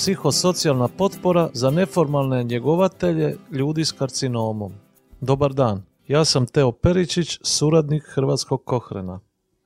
psihosocijalna potpora za neformalne njegovatelje ljudi s karcinomom. Dobar dan, ja sam Teo Peričić, suradnik Hrvatskog Kohrena.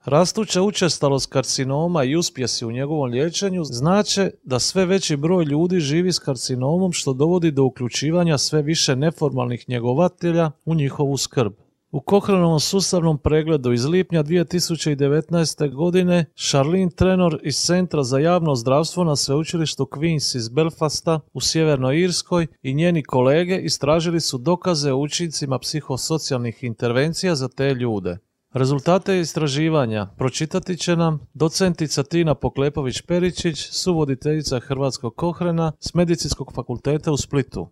Rastuća učestalost karcinoma i uspjesi u njegovom liječenju znače da sve veći broj ljudi živi s karcinomom što dovodi do uključivanja sve više neformalnih njegovatelja u njihovu skrb. U Kohrenovom sustavnom pregledu iz lipnja 2019. godine Charlene Trenor iz Centra za javno zdravstvo na sveučilištu Queen's iz Belfasta u Sjevernoj Irskoj i njeni kolege istražili su dokaze o učincima psihosocijalnih intervencija za te ljude. Rezultate istraživanja pročitati će nam docentica Tina Poklepović-Peričić, suvoditeljica Hrvatskog Kohrena s Medicinskog fakulteta u Splitu.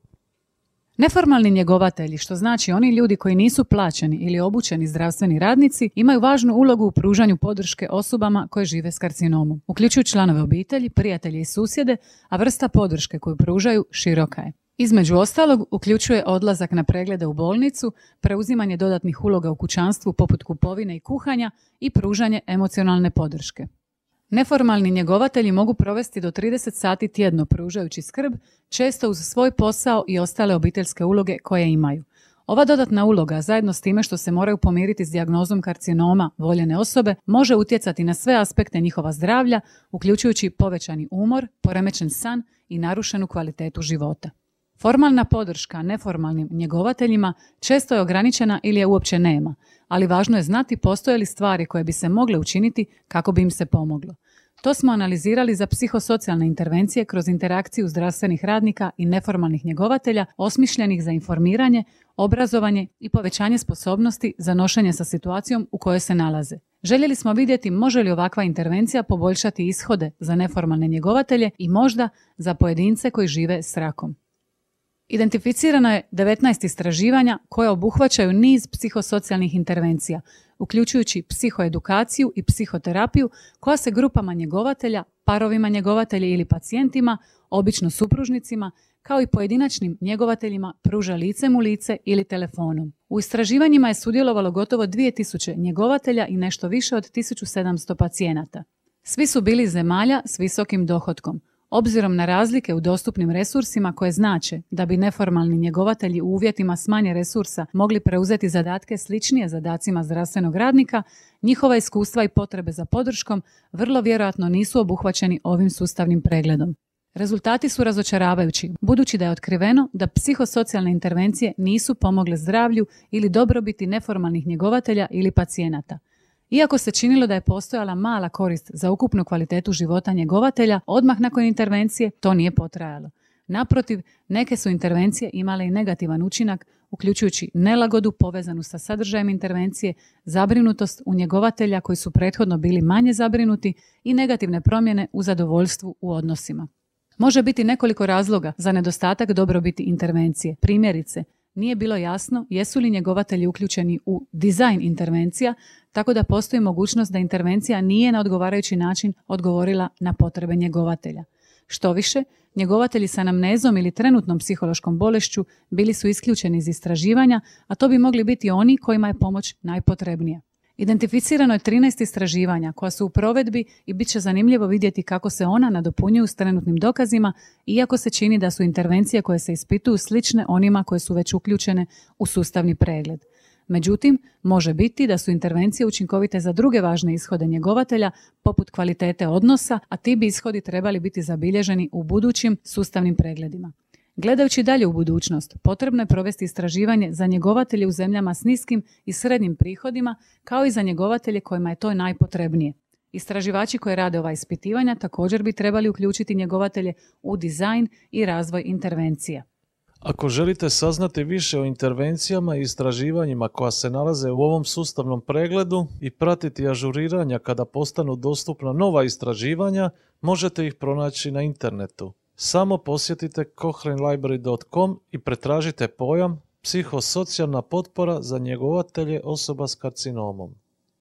Neformalni njegovatelji, što znači oni ljudi koji nisu plaćeni ili obučeni zdravstveni radnici, imaju važnu ulogu u pružanju podrške osobama koje žive s karcinomom, uključuju članove obitelji, prijatelje i susjede, a vrsta podrške koju pružaju široka je. Između ostalog, uključuje odlazak na preglede u bolnicu, preuzimanje dodatnih uloga u kućanstvu poput kupovine i kuhanja i pružanje emocionalne podrške. Neformalni njegovatelji mogu provesti do 30 sati tjedno pružajući skrb, često uz svoj posao i ostale obiteljske uloge koje imaju. Ova dodatna uloga, zajedno s time što se moraju pomiriti s dijagnozom karcinoma voljene osobe, može utjecati na sve aspekte njihova zdravlja, uključujući povećani umor, poremećen san i narušenu kvalitetu života. Formalna podrška neformalnim njegovateljima često je ograničena ili je uopće nema, ali važno je znati postoje li stvari koje bi se mogle učiniti kako bi im se pomoglo. To smo analizirali za psihosocijalne intervencije kroz interakciju zdravstvenih radnika i neformalnih njegovatelja osmišljenih za informiranje, obrazovanje i povećanje sposobnosti za nošenje sa situacijom u kojoj se nalaze. Željeli smo vidjeti može li ovakva intervencija poboljšati ishode za neformalne njegovatelje i možda za pojedince koji žive s rakom. Identificirano je 19 istraživanja koje obuhvaćaju niz psihosocijalnih intervencija, uključujući psihoedukaciju i psihoterapiju koja se grupama njegovatelja, parovima njegovatelja ili pacijentima, obično supružnicima, kao i pojedinačnim njegovateljima pruža licem u lice ili telefonom. U istraživanjima je sudjelovalo gotovo 2000 njegovatelja i nešto više od 1700 pacijenata. Svi su bili zemalja s visokim dohodkom – Obzirom na razlike u dostupnim resursima koje znače da bi neformalni njegovatelji u uvjetima s manje resursa mogli preuzeti zadatke sličnije zadacima zdravstvenog radnika, njihova iskustva i potrebe za podrškom vrlo vjerojatno nisu obuhvaćeni ovim sustavnim pregledom. Rezultati su razočaravajući, budući da je otkriveno da psihosocijalne intervencije nisu pomogle zdravlju ili dobrobiti neformalnih njegovatelja ili pacijenata. Iako se činilo da je postojala mala korist za ukupnu kvalitetu života njegovatelja, odmah nakon intervencije to nije potrajalo. Naprotiv, neke su intervencije imale i negativan učinak, uključujući nelagodu povezanu sa sadržajem intervencije, zabrinutost u njegovatelja koji su prethodno bili manje zabrinuti i negativne promjene u zadovoljstvu u odnosima. Može biti nekoliko razloga za nedostatak dobrobiti intervencije. Primjerice, nije bilo jasno jesu li njegovatelji uključeni u dizajn intervencija, tako da postoji mogućnost da intervencija nije na odgovarajući način odgovorila na potrebe njegovatelja. Što više, njegovatelji sa anamnezom ili trenutnom psihološkom bolešću bili su isključeni iz istraživanja, a to bi mogli biti oni kojima je pomoć najpotrebnija. Identificirano je 13 istraživanja koja su u provedbi i bit će zanimljivo vidjeti kako se ona nadopunjuju s trenutnim dokazima, iako se čini da su intervencije koje se ispituju slične onima koje su već uključene u sustavni pregled. Međutim, može biti da su intervencije učinkovite za druge važne ishode njegovatelja, poput kvalitete odnosa, a ti bi ishodi trebali biti zabilježeni u budućim sustavnim pregledima. Gledajući dalje u budućnost, potrebno je provesti istraživanje za njegovatelje u zemljama s niskim i srednjim prihodima, kao i za njegovatelje kojima je to najpotrebnije. Istraživači koji rade ova ispitivanja također bi trebali uključiti njegovatelje u dizajn i razvoj intervencija. Ako želite saznati više o intervencijama i istraživanjima koja se nalaze u ovom sustavnom pregledu i pratiti ažuriranja kada postanu dostupna nova istraživanja, možete ih pronaći na internetu. Samo posjetite cochranelibrary.com i pretražite pojam psihosocijalna potpora za njegovatelje osoba s karcinomom.